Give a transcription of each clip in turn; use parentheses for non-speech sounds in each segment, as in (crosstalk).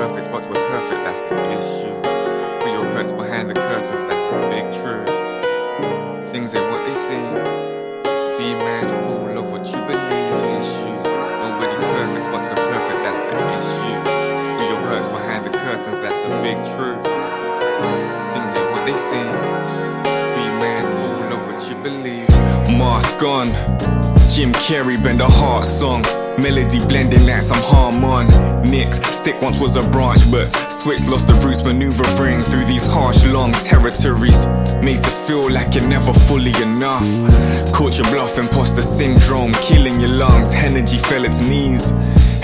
perfect, but we're perfect, that's the issue. But your hurts behind the curtains, that's a big truth. Things ain't what they seem. Be mindful of what you believe, issues. Nobody's perfect, but we're perfect, that's the issue. But your hurts behind the curtains, that's a big truth. Things ain't what they seem. Be mindful of what you believe. Mask on. Jim Carrey, bend a heart song. Melody blending like some harmonics. Stick once was a branch, but switch lost the roots, maneuvering through these harsh, long territories. Made to feel like you're never fully enough. Caught your bluff, imposter syndrome, killing your lungs. Energy fell its knees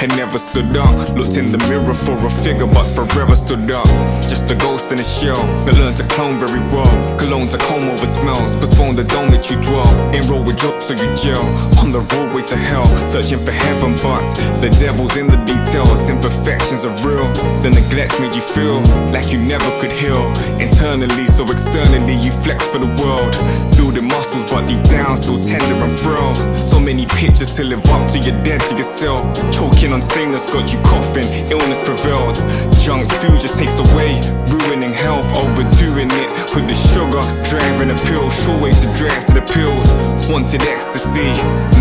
and never stood up. Looked in the mirror for a figure, but forever stood up. Just a ghost in a shell that learned to clone very well. Cologne to comb over smells, postpone the dome that you dwell. Enroll with jokes so you gel. On the roadway to hell, searching for heaven, but the devil's in the details. Imperfections are real. The neglect made you feel like you never could heal. Internally, so externally, you flex for the world. Building muscles, but deep down, still tender and frail. So many pictures to live up to, you're dead to yourself. Choking on sameness got you coughing, illness prevails. Junk food just takes away, ruining health, overdoing it with the sugar. Driving a pill, sure way to drive to the pills. Wanted ecstasy,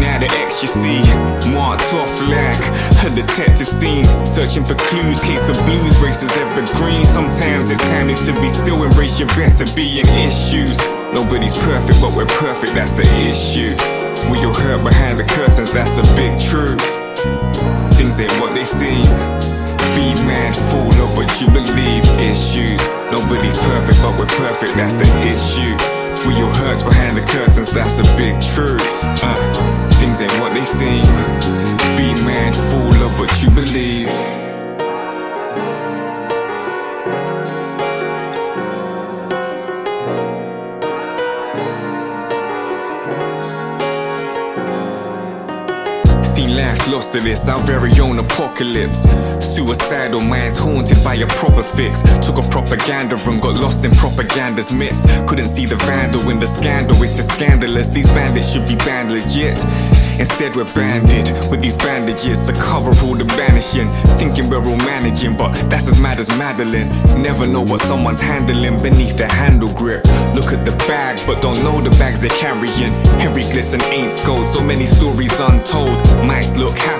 now the X you see. Marked off like a detective scene, searching for clues. Case of blues, races evergreen. Sometimes it's timely to be still, embrace your better being issues. Nobody's perfect, but we're perfect, that's the issue. We all hurt behind the curtains, that's a big truth. Things ain't what they seem. Be mindful of what you believe. Issues. Nobody's perfect, but we're perfect. That's the issue. We all hurt behind the curtains. That's a big truth. Uh, Seen lives lost to this, our very own apocalypse. Suicidal minds haunted by a proper fix. Took a propaganda and got lost in propaganda's midst. Couldn't see the vandal in the scandal, it is the scandalous. These bandits should be banned legit. Instead, we're banded with these bandages to cover all the banishing. Thinking we're all managing, but that's as mad as Madeline. Never know what someone's handling beneath the handle grip. Look at the bag, but don't know the bags they're carrying. Every glisten ain't gold, so many stories untold.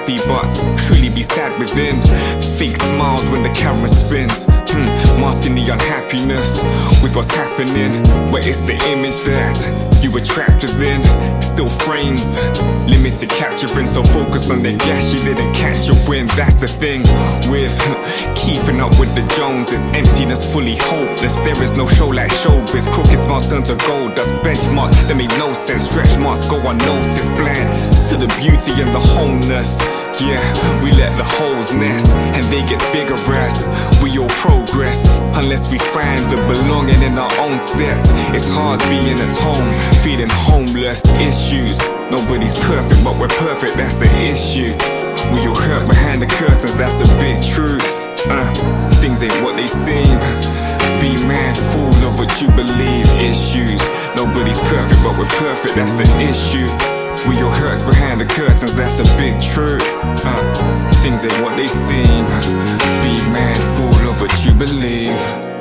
Happy, but truly be sad within. Fake smiles when the camera spins. Hmm, masking the unhappiness with what's happening. But it's the image that you were trapped within. Still frames, limited capturing, so focused on the gas you didn't catch your win. That's the thing with (laughs) keeping up with the Joneses. Emptiness fully hopeless. There is no show like showbiz. Crooked smiles turn to gold. That's benchmark that made no sense. Stretch marks go unnoticed. Blind to the beauty and the wholeness. Yeah, we let the holes nest and they get bigger as we all progress. Unless we find the belonging in our own steps, it's hard being at home, feeling homeless. Issues, nobody's perfect, but we're perfect, that's the issue. We all hurt behind the curtains, that's a big truth. Uh, things ain't what they seem. Be mindful of what you believe. Issues, nobody's perfect, but we're perfect, that's the issue. We all hurts behind the curtains, that's a big truth. Uh, things ain't what they seem. Be mindful of what you believe.